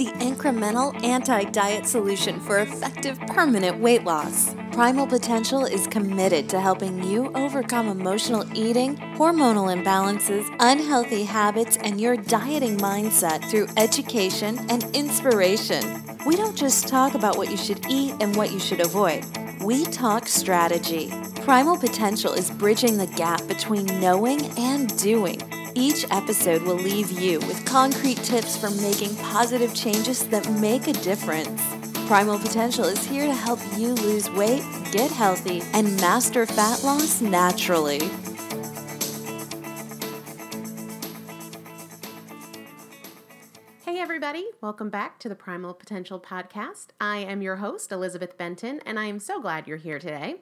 the incremental anti diet solution for effective permanent weight loss. Primal Potential is committed to helping you overcome emotional eating, hormonal imbalances, unhealthy habits, and your dieting mindset through education and inspiration. We don't just talk about what you should eat and what you should avoid. We talk strategy. Primal Potential is bridging the gap between knowing and doing each episode will leave you with concrete tips for making positive changes that make a difference. Primal Potential is here to help you lose weight, get healthy, and master fat loss naturally. Hey, everybody, welcome back to the Primal Potential Podcast. I am your host, Elizabeth Benton, and I am so glad you're here today.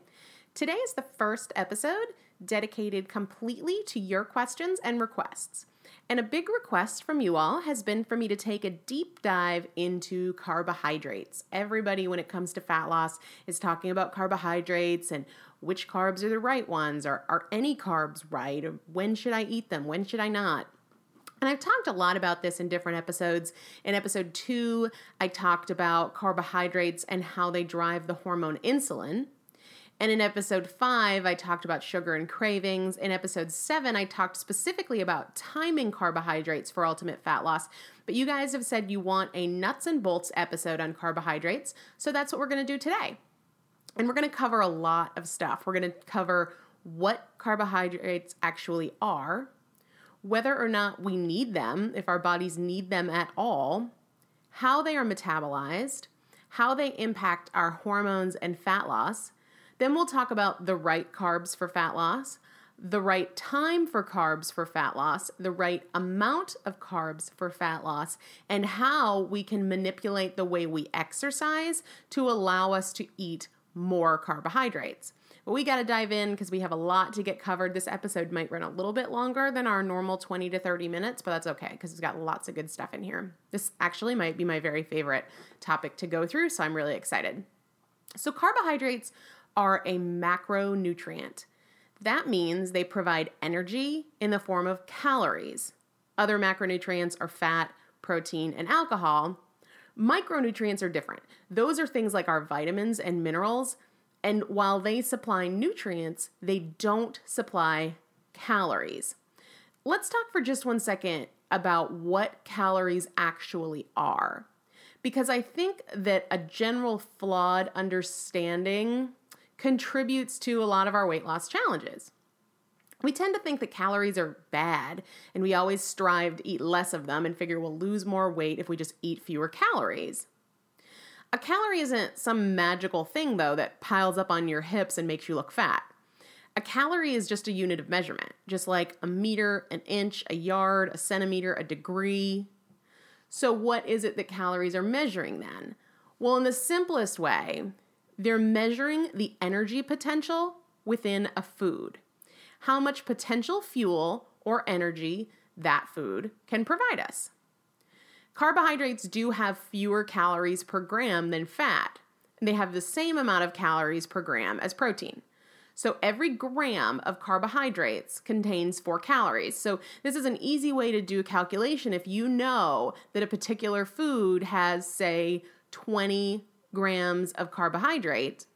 Today is the first episode dedicated completely to your questions and requests. And a big request from you all has been for me to take a deep dive into carbohydrates. Everybody, when it comes to fat loss, is talking about carbohydrates and which carbs are the right ones, or are any carbs right, or when should I eat them, when should I not. And I've talked a lot about this in different episodes. In episode two, I talked about carbohydrates and how they drive the hormone insulin. And in episode five, I talked about sugar and cravings. In episode seven, I talked specifically about timing carbohydrates for ultimate fat loss. But you guys have said you want a nuts and bolts episode on carbohydrates. So that's what we're going to do today. And we're going to cover a lot of stuff. We're going to cover what carbohydrates actually are, whether or not we need them, if our bodies need them at all, how they are metabolized, how they impact our hormones and fat loss then we'll talk about the right carbs for fat loss, the right time for carbs for fat loss, the right amount of carbs for fat loss, and how we can manipulate the way we exercise to allow us to eat more carbohydrates. But we got to dive in because we have a lot to get covered. This episode might run a little bit longer than our normal 20 to 30 minutes, but that's okay because it's got lots of good stuff in here. This actually might be my very favorite topic to go through, so I'm really excited. So, carbohydrates are a macronutrient. That means they provide energy in the form of calories. Other macronutrients are fat, protein, and alcohol. Micronutrients are different. Those are things like our vitamins and minerals. And while they supply nutrients, they don't supply calories. Let's talk for just one second about what calories actually are. Because I think that a general flawed understanding contributes to a lot of our weight loss challenges. We tend to think that calories are bad, and we always strive to eat less of them and figure we'll lose more weight if we just eat fewer calories. A calorie isn't some magical thing, though, that piles up on your hips and makes you look fat. A calorie is just a unit of measurement, just like a meter, an inch, a yard, a centimeter, a degree. So, what is it that calories are measuring then? Well, in the simplest way, they're measuring the energy potential within a food, how much potential fuel or energy that food can provide us. Carbohydrates do have fewer calories per gram than fat, and they have the same amount of calories per gram as protein. So every gram of carbohydrates contains four calories. So this is an easy way to do a calculation if you know that a particular food has, say, 20 grams of carbohydrate,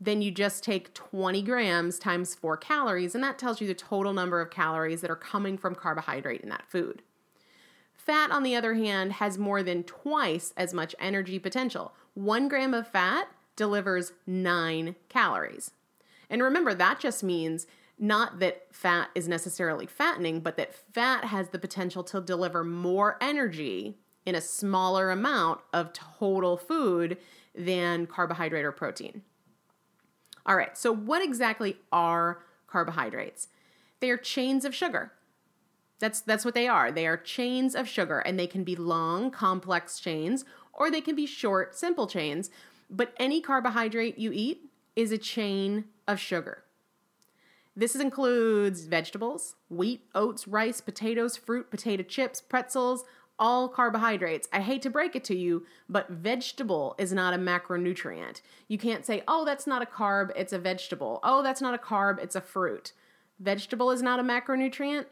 then you just take 20 grams times four calories, and that tells you the total number of calories that are coming from carbohydrate in that food. Fat, on the other hand, has more than twice as much energy potential. One gram of fat delivers nine calories. And remember, that just means not that fat is necessarily fattening, but that fat has the potential to deliver more energy in a smaller amount of total food than carbohydrate or protein. All right, so what exactly are carbohydrates? They are chains of sugar. That's that's what they are. They are chains of sugar and they can be long, complex chains or they can be short, simple chains, but any carbohydrate you eat is a chain of sugar. This includes vegetables, wheat, oats, rice, potatoes, fruit, potato chips, pretzels, all carbohydrates. I hate to break it to you, but vegetable is not a macronutrient. You can't say, oh, that's not a carb, it's a vegetable. Oh, that's not a carb, it's a fruit. Vegetable is not a macronutrient.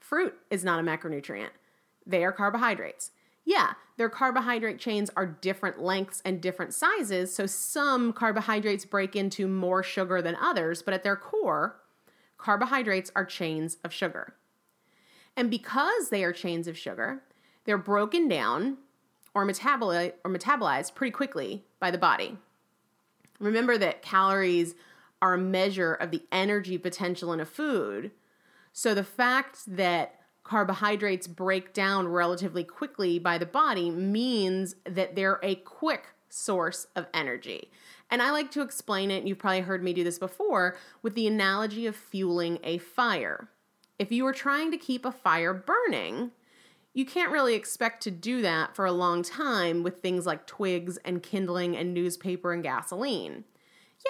Fruit is not a macronutrient. They are carbohydrates. Yeah, their carbohydrate chains are different lengths and different sizes, so some carbohydrates break into more sugar than others, but at their core, carbohydrates are chains of sugar. And because they are chains of sugar, they're broken down or metabolized or metabolized pretty quickly by the body. Remember that calories are a measure of the energy potential in a food. So the fact that carbohydrates break down relatively quickly by the body means that they're a quick source of energy. And I like to explain it, you've probably heard me do this before, with the analogy of fueling a fire. If you are trying to keep a fire burning, you can't really expect to do that for a long time with things like twigs and kindling and newspaper and gasoline.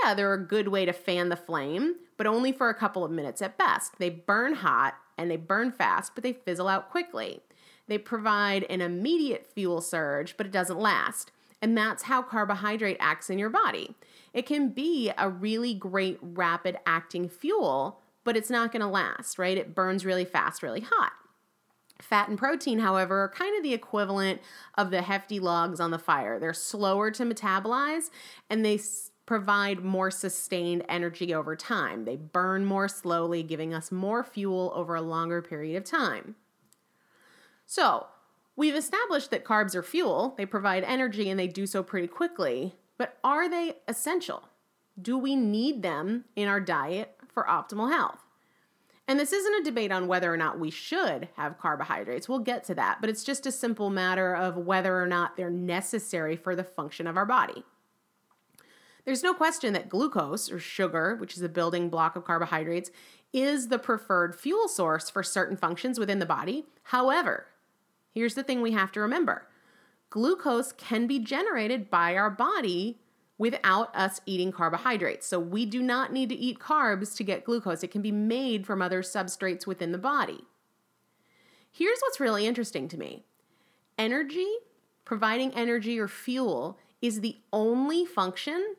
Yeah, they're a good way to fan the flame, but only for a couple of minutes at best. They burn hot and they burn fast, but they fizzle out quickly. They provide an immediate fuel surge, but it doesn't last. And that's how carbohydrate acts in your body. It can be a really great rapid acting fuel, but it's not to last, right? It burns really fast, really hot. Fat and protein, however, are kind of the equivalent of the hefty logs on the fire. They're slower to metabolize and they s- provide more sustained energy over time. They burn more slowly, giving us more fuel over a longer period of time. So, we've established that carbs are fuel, they provide energy, and they do so pretty quickly. But are they essential? Do we need them in our diet for optimal health? And this isn't a debate on whether or not we should have carbohydrates. We'll get to that, but it's just a simple matter of whether or not they're necessary for the function of our body. There's no question that glucose, or sugar, which is a building block of carbohydrates, is the preferred fuel source for certain functions within the body. However, here's the thing we have to remember glucose can be generated by our body without us eating carbohydrates. So we do not need to eat carbs to get glucose, it can be made from other substrates within the body. Here's what's really interesting to me energy, providing energy or fuel, is the only function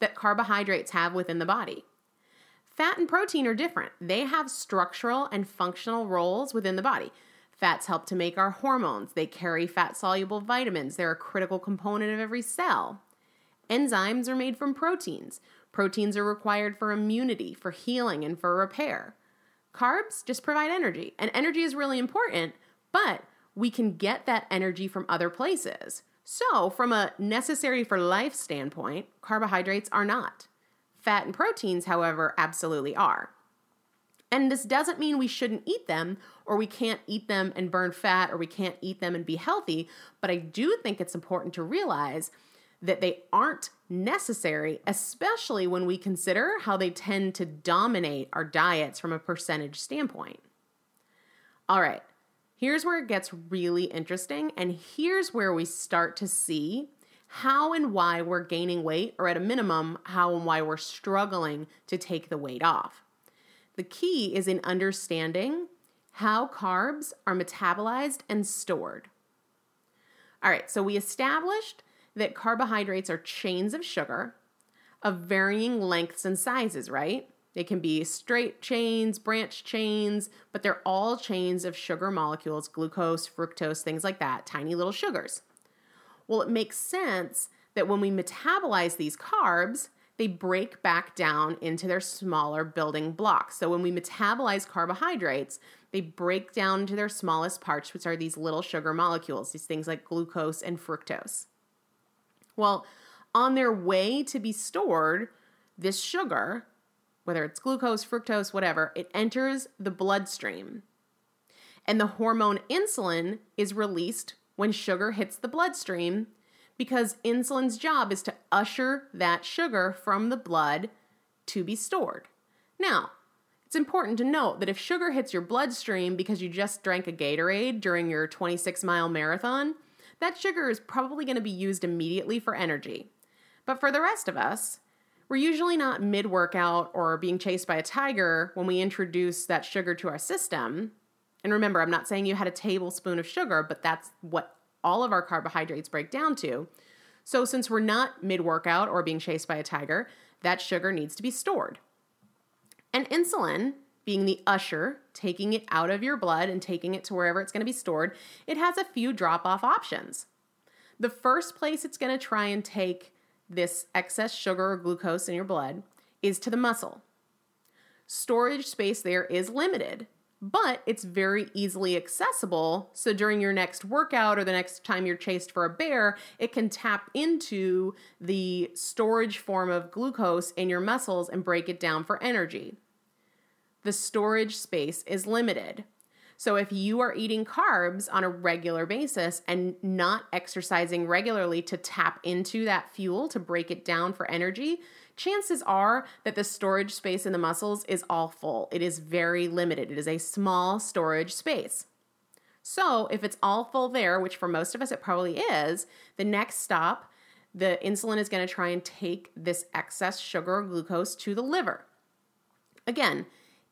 that carbohydrates have within the body. Fat and protein are different. They have structural and functional roles within the body. Fats help to make our hormones. They carry fat soluble vitamins. They're a critical component of every cell. Enzymes are made from proteins. Proteins are required for immunity, for healing, and for repair. Carbs just provide energy, and energy is really important, but we can get that energy from other places. So, from a necessary for life standpoint, carbohydrates are not. Fat and proteins, however, absolutely are. And this doesn't mean we shouldn't eat them or we can't eat them and burn fat or we can't eat them and be healthy, but I do think it's important to realize that they aren't necessary, especially when we consider how they tend to dominate our diets from a percentage standpoint. All right, here's where it gets really interesting, and here's where we start to see how and why we're gaining weight, or at a minimum, how and why we're struggling to take the weight off. The key is in understanding how carbs are metabolized and stored. All right, so we established that carbohydrates are chains of sugar of varying lengths and sizes, right? They can be straight chains, branch chains, but they're all chains of sugar molecules, glucose, fructose, things like that, tiny little sugars. Well, it makes sense that when we metabolize these carbs, they break back down into their smaller building blocks. So when we metabolize carbohydrates, they break down to their smallest parts, which are these little sugar molecules, these things like glucose and fructose. Well, on their way to be stored, this sugar, whether it's glucose, fructose, whatever, it enters the bloodstream. And the hormone insulin is released when sugar hits the bloodstream because insulin's job is to usher that sugar from the blood to be stored. Now, it's important to note that if sugar hits your bloodstream because you just drank a Gatorade during your 26 mile marathon, that sugar is probably going to be used immediately for energy. But for the rest of us, we're usually not mid workout or being chased by a tiger when we introduce that sugar to our system. And remember, I'm not saying you had a tablespoon of sugar, but that's what all of our carbohydrates break down to. So, since we're not mid workout or being chased by a tiger, that sugar needs to be stored. And insulin, being the usher, taking it out of your blood and taking it to wherever it's going to be stored, it has a few drop off options. The first place it's going to try and take this excess sugar or glucose in your blood is to the muscle. Storage space there is limited, but it's very easily accessible. So during your next workout or the next time you're chased for a bear, it can tap into the storage form of glucose in your muscles and break it down for energy. The storage space is limited. So if you are eating carbs on a regular basis and not exercising regularly to tap into that fuel to break it down for energy, chances are that the storage space in the muscles is all full. It is very limited. It is a small storage space. So if it's all full there, which for most of us it probably is, the next stop, the insulin is going to try and take this excess sugar or glucose to the liver. Again,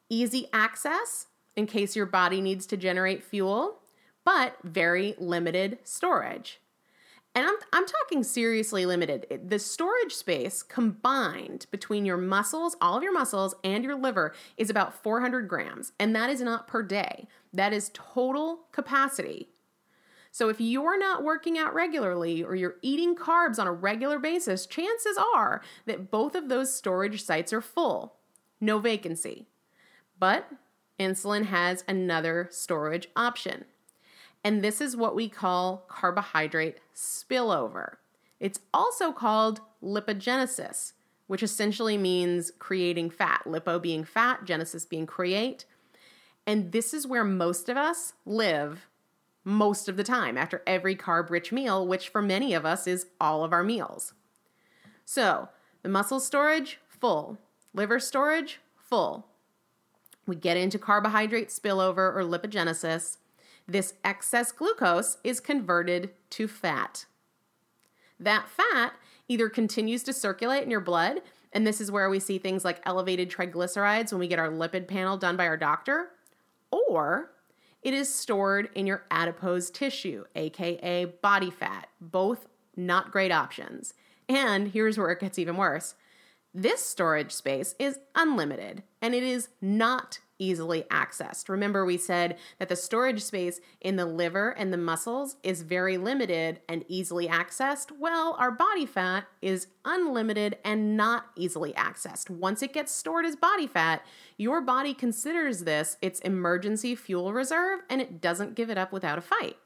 easy access in case your body needs to generate fuel, but very limited storage. And I'm, I'm talking seriously limited. The storage space combined between your muscles, all of your muscles, and your liver is about 400 grams. And that is not per day, that is total capacity. So if you're not working out regularly or you're eating carbs on a regular basis, chances are that both of those storage sites are full, no vacancy. But insulin has another storage option. And this is what we call carbohydrate spillover. It's also called lipogenesis, which essentially means creating fat. Lipo being fat, genesis being create. And this is where most of us live most of the time after every carb rich meal, which for many of us is all of our meals. So, the muscle storage, full. Liver storage, full. We get into carbohydrate spillover or lipogenesis. This excess glucose is converted to fat. That fat either continues to circulate in your blood, and this is where we see things like elevated triglycerides when we get our lipid panel done by our doctor, or it is stored in your adipose tissue, aka body fat. Both not great options. And here's where it gets even worse this storage space is unlimited and it is not easily accessed. Remember, we said that the storage space in the liver and the muscles is very limited and easily accessed. Well, our body fat is unlimited and not easily accessed. Once it gets stored as body fat, your body considers this its emergency fuel reserve and it doesn't give it up without a fight.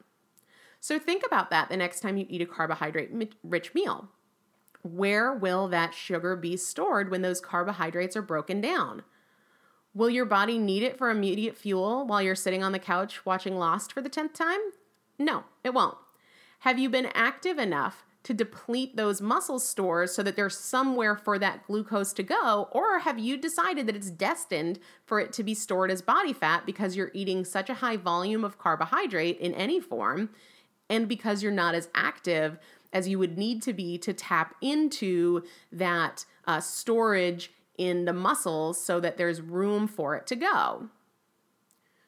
So think about that the next time you eat a carbohydrate rich meal. Where will that sugar be stored when those carbohydrates are broken down? Will your body need it for immediate fuel while you're sitting on the couch watching Lost for the 10th time? No, it won't. Have you been active enough to deplete those muscle stores so that there's somewhere for that glucose to go? Or have you decided that it's destined for it to be stored as body fat because you're eating such a high volume of carbohydrate in any form and because you're not as active as you would need to be to tap into that uh, storage in the muscles so that there's room for it to go.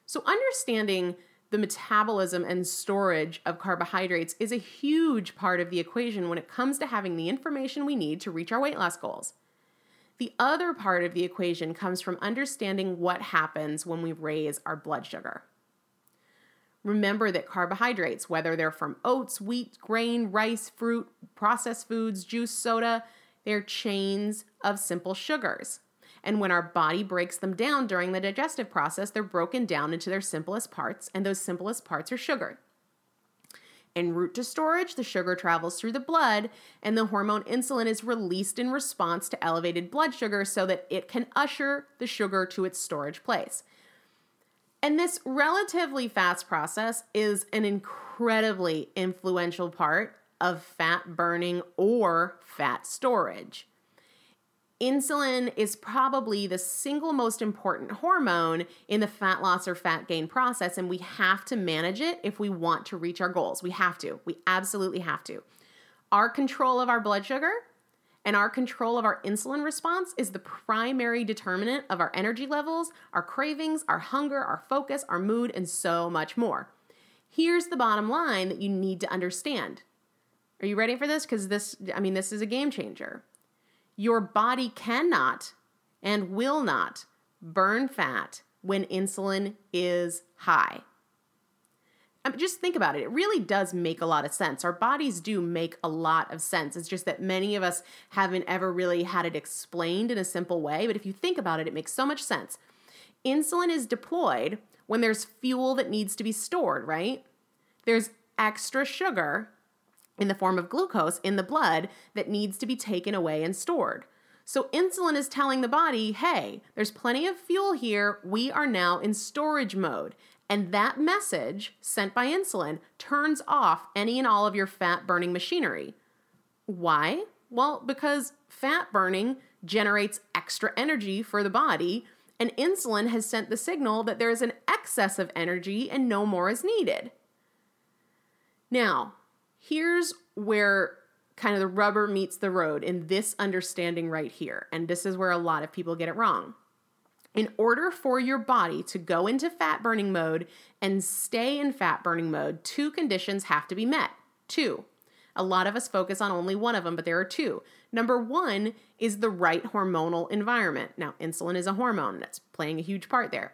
So, understanding the metabolism and storage of carbohydrates is a huge part of the equation when it comes to having the information we need to reach our weight loss goals. The other part of the equation comes from understanding what happens when we raise our blood sugar. Remember that carbohydrates, whether they're from oats, wheat, grain, rice, fruit, processed foods, juice, soda, they're chains of simple sugars. And when our body breaks them down during the digestive process, they're broken down into their simplest parts, and those simplest parts are sugar. En route to storage, the sugar travels through the blood, and the hormone insulin is released in response to elevated blood sugar so that it can usher the sugar to its storage place. And this relatively fast process is an incredibly influential part of fat burning or fat storage. Insulin is probably the single most important hormone in the fat loss or fat gain process, and we have to manage it if we want to reach our goals. We have to. We absolutely have to. Our control of our blood sugar and our control of our insulin response is the primary determinant of our energy levels, our cravings, our hunger, our focus, our mood, and so much more. Here's the bottom line that you need to understand. Are you ready for this? Because this, I mean, this is a game changer. Your body cannot and will not burn fat when insulin is high. I mean, just think about it. It really does make a lot of sense. Our bodies do make a lot of sense. It's just that many of us haven't ever really had it explained in a simple way. But if you think about it, it makes so much sense. Insulin is deployed when there's fuel that needs to be stored, right? There's extra sugar in the form of glucose in the blood that needs to be taken away and stored. So, insulin is telling the body, hey, there's plenty of fuel here. We are now in storage mode. And that message sent by insulin turns off any and all of your fat burning machinery. Why? Well, because fat burning generates extra energy for the body, and insulin has sent the signal that there is an excess of energy and no more is needed. Now, here's where kind of the rubber meets the road in this understanding right here. And this is where a lot of people get it wrong. In order for your body to go into fat burning mode and stay in fat burning mode, two conditions have to be met. Two. A lot of us focus on only one of them, but there are two. Number one is the right hormonal environment. Now, insulin is a hormone that's playing a huge part there.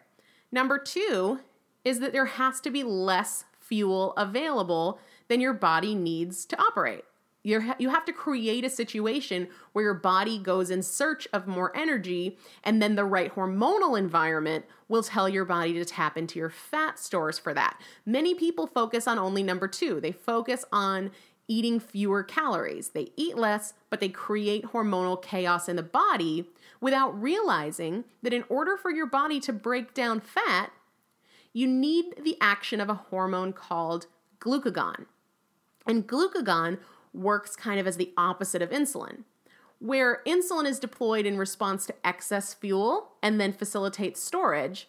Number two is that there has to be less fuel available than your body needs to operate. You're, you have to create a situation where your body goes in search of more energy, and then the right hormonal environment will tell your body to tap into your fat stores for that. Many people focus on only number two, they focus on eating fewer calories. They eat less, but they create hormonal chaos in the body without realizing that in order for your body to break down fat, you need the action of a hormone called glucagon. And glucagon works kind of as the opposite of insulin. Where insulin is deployed in response to excess fuel and then facilitates storage,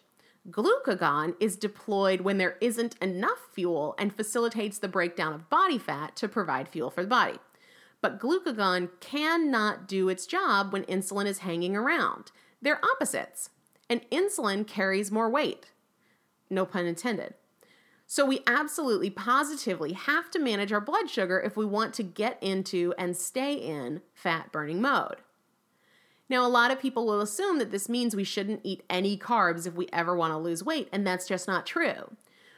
glucagon is deployed when there isn't enough fuel and facilitates the breakdown of body fat to provide fuel for the body. But glucagon cannot do its job when insulin is hanging around. They're opposites, and insulin carries more weight. No pun intended. So we absolutely positively have to manage our blood sugar if we want to get into and stay in fat burning mode. Now, a lot of people will assume that this means we shouldn't eat any carbs if we ever want to lose weight, and that's just not true.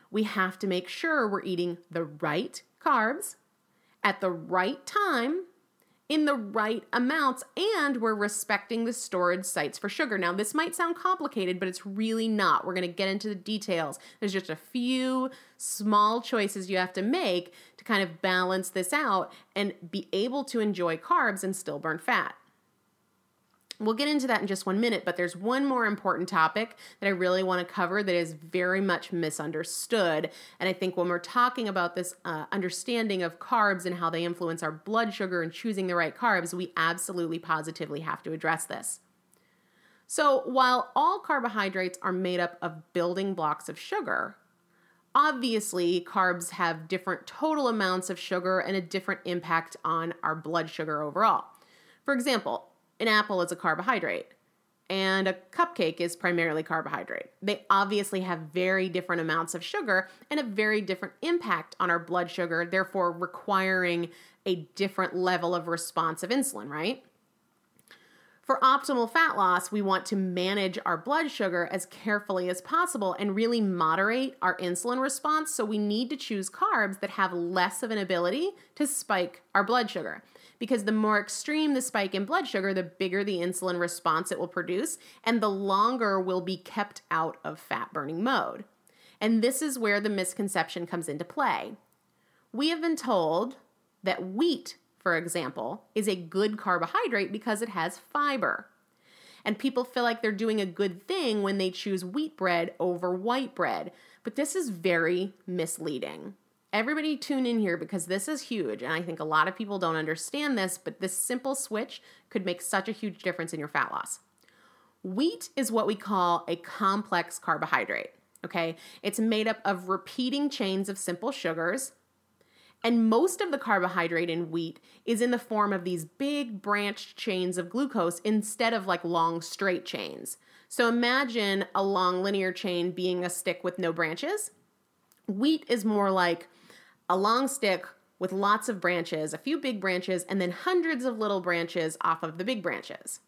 We have to make sure we're eating the right carbs at the right time in the right amounts and we're respecting the storage sites for sugar. Now, this might sound complicated, but it's really not. We're going to get into the details. There's just a few small choices you have to make to kind of balance this out and be able to enjoy carbs and still burn fat. We'll get into that in just one minute, but there's one more important topic that I really want to cover that is very much misunderstood. And I think when we're talking about this uh, understanding of carbs and how they influence our blood sugar and choosing the right carbs, we absolutely positively have to address this. So, while all carbohydrates are made up of building blocks of sugar, obviously carbs have different total amounts of sugar and a different impact on our blood sugar overall. For example, an apple is a carbohydrate and a cupcake is primarily carbohydrate. They obviously have very different amounts of sugar and a very different impact on our blood sugar, therefore requiring a different level of response of insulin, right? For optimal fat loss, we want to manage our blood sugar as carefully as possible and really moderate our insulin response. So, we need to choose carbs that have less of an ability to spike our blood sugar because the more extreme the spike in blood sugar, the bigger the insulin response it will produce, and the longer we'll be kept out of fat burning mode. And this is where the misconception comes into play. We have been told that wheat, for example, is a good carbohydrate because it has fiber. And people feel like they're doing a good thing when they choose wheat bread over white bread. But this is very misleading. Everybody tune in here because this is huge. And I think a lot of people don't understand this, but this simple switch could make such a huge difference in your fat loss. Wheat is what we call a complex carbohydrate. Okay, it's made up of repeating chains of simple sugars. And most of the carbohydrate in wheat is in the form of these big branched chains of glucose instead of like long straight chains. So imagine a long linear chain being a stick with no branches. Wheat is more like a long stick with lots of branches, a few big branches, and then hundreds of little branches off of the big branches.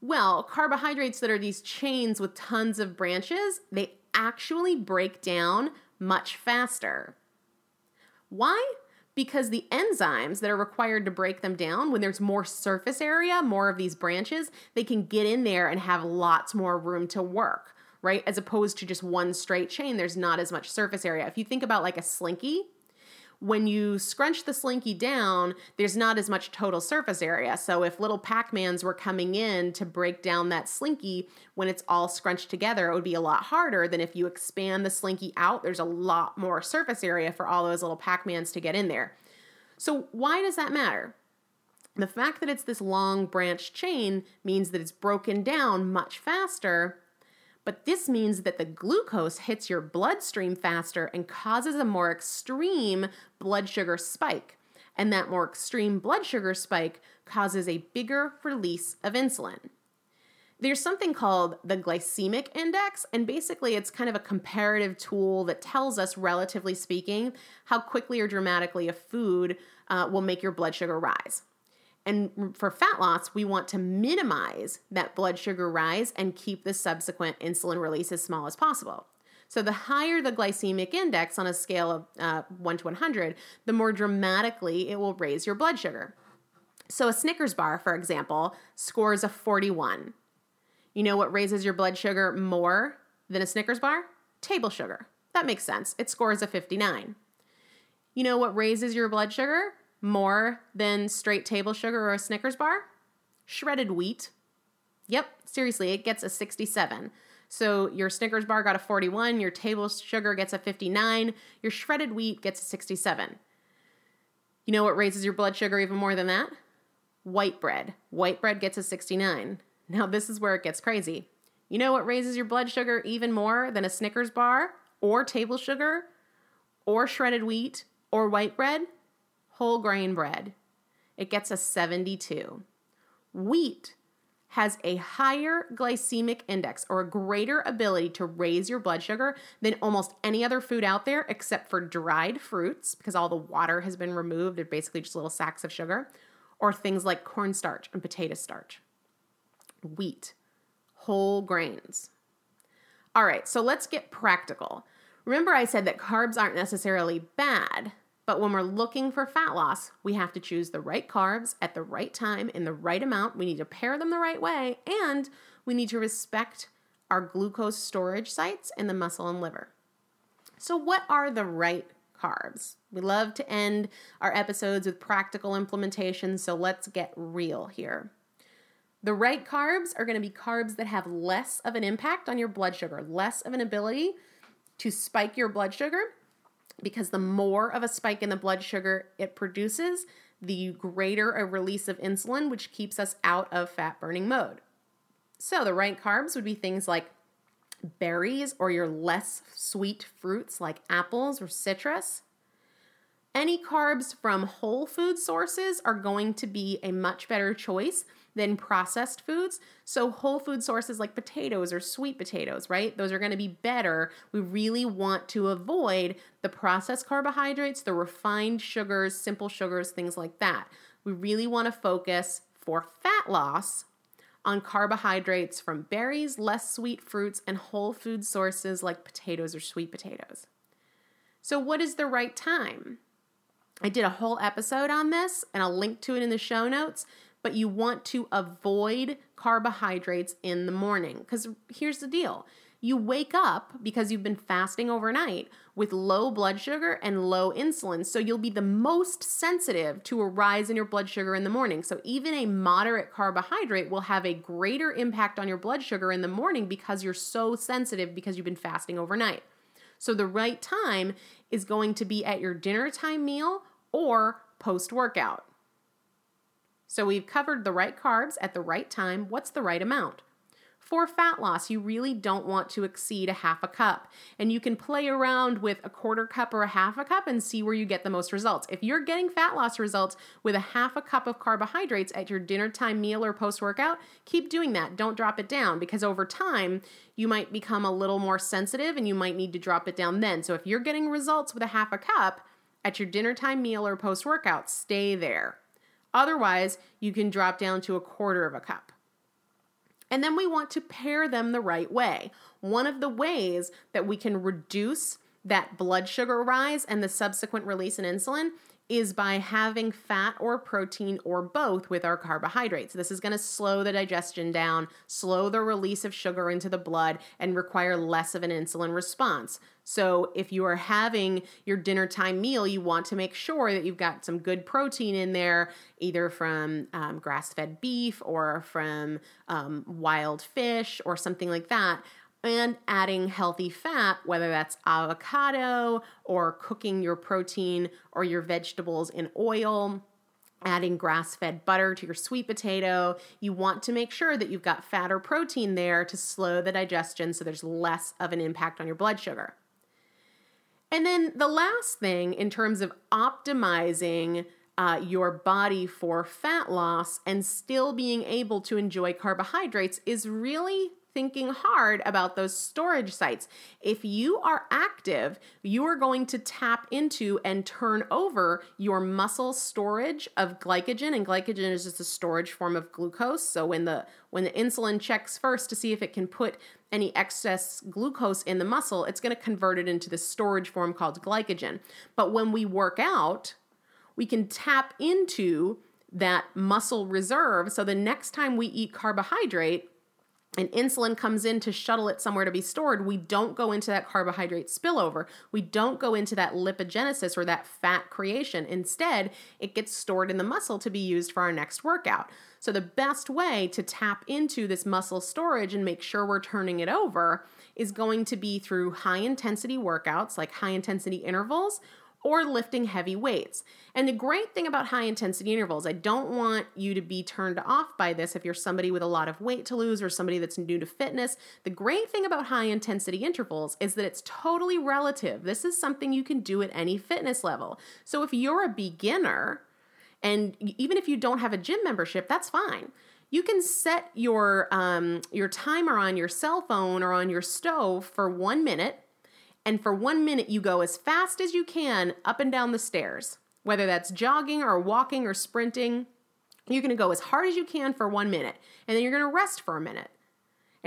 Well, carbohydrates that are these chains with tons of branches, they actually break down much faster. Why? Because the enzymes that are required to break them down, when there's more surface area, more of these branches, they can get in there and have lots more room to work right? As opposed to just one straight chain, there's not as much surface area. If you think about like a slinky, when you scrunch the slinky down, there's not as much total surface area. So if little Pac-Mans were coming in to break down that slinky when it's all scrunched together, it would be a lot harder than if you expand the slinky out. There's a lot more surface area for all those little Pac-Mans to get in there. So why does that matter? The fact that it's this long branch chain means that it's broken down much faster but this means that the glucose hits your bloodstream faster and causes a more extreme blood sugar spike. And that more extreme blood sugar spike causes a bigger release of insulin. There's something called the glycemic index, and basically it's kind of a comparative tool that tells us, relatively speaking, how quickly or dramatically a food uh, will make your blood sugar rise. And for fat loss, we want to minimize that blood sugar rise and keep the subsequent insulin release as small as possible. So, the higher the glycemic index on a scale of uh, 1 to 100, the more dramatically it will raise your blood sugar. So, a Snickers bar, for example, scores a 41. You know what raises your blood sugar more than a Snickers bar? Table sugar. That makes sense. It scores a 59. You know what raises your blood sugar? More than straight table sugar or a Snickers bar? Shredded wheat. Yep, seriously, it gets a 67. So your Snickers bar got a 41, your table sugar gets a 59, your shredded wheat gets a 67. You know what raises your blood sugar even more than that? White bread. White bread gets a 69. Now, this is where it gets crazy. You know what raises your blood sugar even more than a Snickers bar, or table sugar, or shredded wheat, or white bread? Whole grain bread, it gets a 72. Wheat has a higher glycemic index or a greater ability to raise your blood sugar than almost any other food out there except for dried fruits because all the water has been removed. They're basically just little sacks of sugar, or things like cornstarch and potato starch. Wheat, whole grains. All right, so let's get practical. Remember, I said that carbs aren't necessarily bad, but when we're looking for fat loss, we have to choose the right carbs at the right time in the right amount. We need to pair them the right way, and we need to respect our glucose storage sites in the muscle and liver. So, what are the right carbs? We love to end our episodes with practical implementation, so let's get real here. The right carbs are going to be carbs that have less of an impact on your blood sugar, less of an ability to spike your blood sugar because the more of a spike in the blood sugar it produces, the greater a release of insulin, which keeps us out of fat burning mode. So, the right carbs would be things like berries or your less sweet fruits like apples or citrus. Any carbs from whole food sources are going to be a much better choice than processed foods. So, whole food sources like potatoes or sweet potatoes, right? Those are going to be better. We really want to avoid the processed carbohydrates, the refined sugars, simple sugars, things like that. We really want to focus for fat loss on carbohydrates from berries, less sweet fruits, and whole food sources like potatoes or sweet potatoes. So, what is the right time? I did a whole episode on this, and I'll link to it in the show notes but you want to avoid carbohydrates in the morning. Because here's the deal you wake up because you've been fasting overnight with low blood sugar and low insulin. So you'll be the most sensitive to a rise in your blood sugar in the morning. So even a moderate carbohydrate will have a greater impact on your blood sugar in the morning because you're so sensitive because you've been fasting overnight. So the right time is going to be at your dinner time meal or post workout. So we've covered the right carbs at the right time. What's the right amount? For fat loss, you really don't want to exceed a half a cup. And you can play around with a quarter cup or a half a cup and see where you get the most results. If you're getting fat loss results with a half a cup of carbohydrates at your dinner time meal or post workout, keep doing that. Don't drop it down because over time, you might become a little more sensitive and you might need to drop it down then. So if you're getting results with a half a cup at your dinner time meal or post workout, stay there. Otherwise, you can drop down to a quarter of a cup. And then we want to pair them the right way. One of the ways that we can reduce that blood sugar rise and the subsequent release in insulin is by having fat or protein or both with our carbohydrates. This is going to slow the digestion down, slow the release of sugar into the blood, and require less of an insulin response. So, if you are having your dinner time meal, you want to make sure that you've got some good protein in there, either from um, grass fed beef or from um, wild fish or something like that and adding healthy fat, whether that's avocado or cooking your protein or your vegetables in oil. Adding grass fed butter to your sweet potato. You want to make sure that you've got fat or protein there to slow the digestion so there's less of an impact on your blood sugar. And then the last thing in terms of optimizing uh, your body for fat loss and still being able to enjoy carbohydrates is really thinking hard about those storage sites. If you are active, you are going to tap into and turn over your muscle storage of glycogen and glycogen is just a storage form of glucose. So when the when the insulin checks first to see if it can put any excess glucose in the muscle, it's going to convert it into this storage form called glycogen. But when we work out, we can tap into that muscle reserve so the next time we eat carbohydrate and insulin comes in to shuttle it somewhere to be stored, we don't go into that carbohydrate spillover. We don't go into that lipogenesis or that fat creation. Instead, it gets stored in the muscle to be used for our next workout. So, the best way to tap into this muscle storage and make sure we're turning it over is going to be through high intensity workouts like high intensity intervals or lifting heavy weights. And the great thing about high intensity intervals, I don't want you to be turned off by this if you're somebody with a lot of weight to lose or somebody that's new to fitness. The great thing about high intensity intervals is that it's totally relative. This is something you can do at any fitness level. So if you're a beginner, and even if you don't have a gym membership, that's fine you can set your um, your timer on your cell phone or on your stove for one minute and for one minute, you go as fast as you can up and down the stairs, whether that's jogging or walking or sprinting. You're gonna go as hard as you can for one minute, and then you're gonna rest for a minute.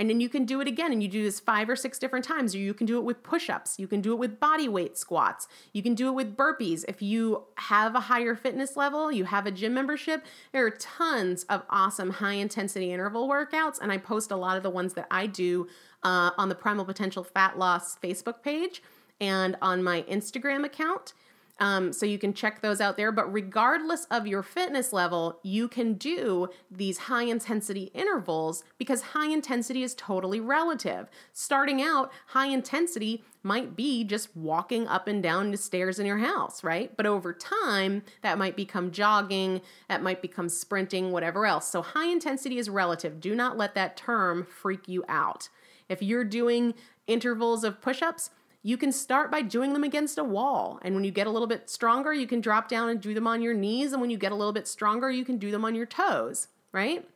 And then you can do it again, and you do this five or six different times, or you can do it with push ups. You can do it with body weight squats. You can do it with burpees. If you have a higher fitness level, you have a gym membership, there are tons of awesome high intensity interval workouts. And I post a lot of the ones that I do uh, on the Primal Potential Fat Loss Facebook page and on my Instagram account. Um, so you can check those out there. But regardless of your fitness level, you can do these high intensity intervals because high intensity is totally relative. Starting out, high intensity might be just walking up and down the stairs in your house, right? But over time, that might become jogging, that might become sprinting, whatever else. So high intensity is relative. Do not let that term freak you out. If you're doing intervals of push ups, you can start by doing them against a wall. And when you get a little bit stronger, you can drop down and do them on your knees. And when you get a little bit stronger, you can do them on your toes, right?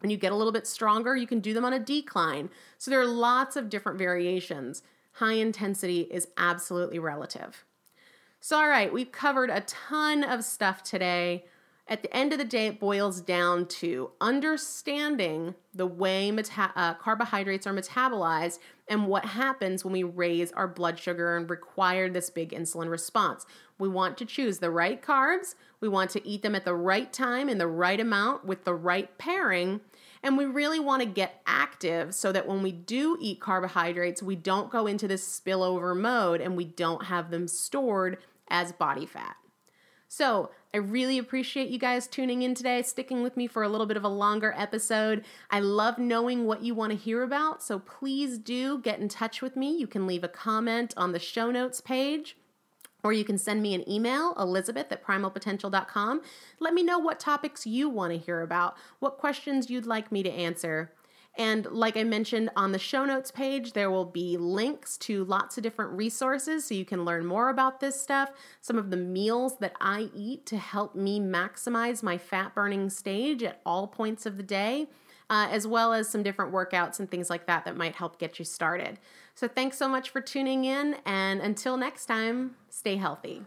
When you get a little bit stronger, you can do them on a decline. So there are lots of different variations. High intensity is absolutely relative. So, all right, we've covered a ton of stuff today at the end of the day, it boils down to understanding the way meta- uh, carbohydrates are metabolized and what happens when we raise our blood sugar and require this big insulin response. We want to choose the right carbs, we want to eat them at the right time in the right amount with the right pairing, and we really want to get active so that when we do eat carbohydrates, we don't go into this spillover mode and we don't have them stored as body fat. So, I really appreciate you guys tuning in today, sticking with me for a little bit of a longer episode. I love knowing what you want to hear about, so please do get in touch with me. You can leave a comment on the show notes page. Or you can send me an email, elizabeth at primalpotential.com. Let me know what topics you want to hear about, what questions you'd like me to answer. And like I mentioned on the show notes page, there will be links to lots of different resources so you can learn more about this stuff, some of the meals that I eat to help me maximize my fat burning stage at all points of the day. Uh, as well as some different workouts and things like that that might help get you started. So, thanks so much for tuning in, and until next time, stay healthy.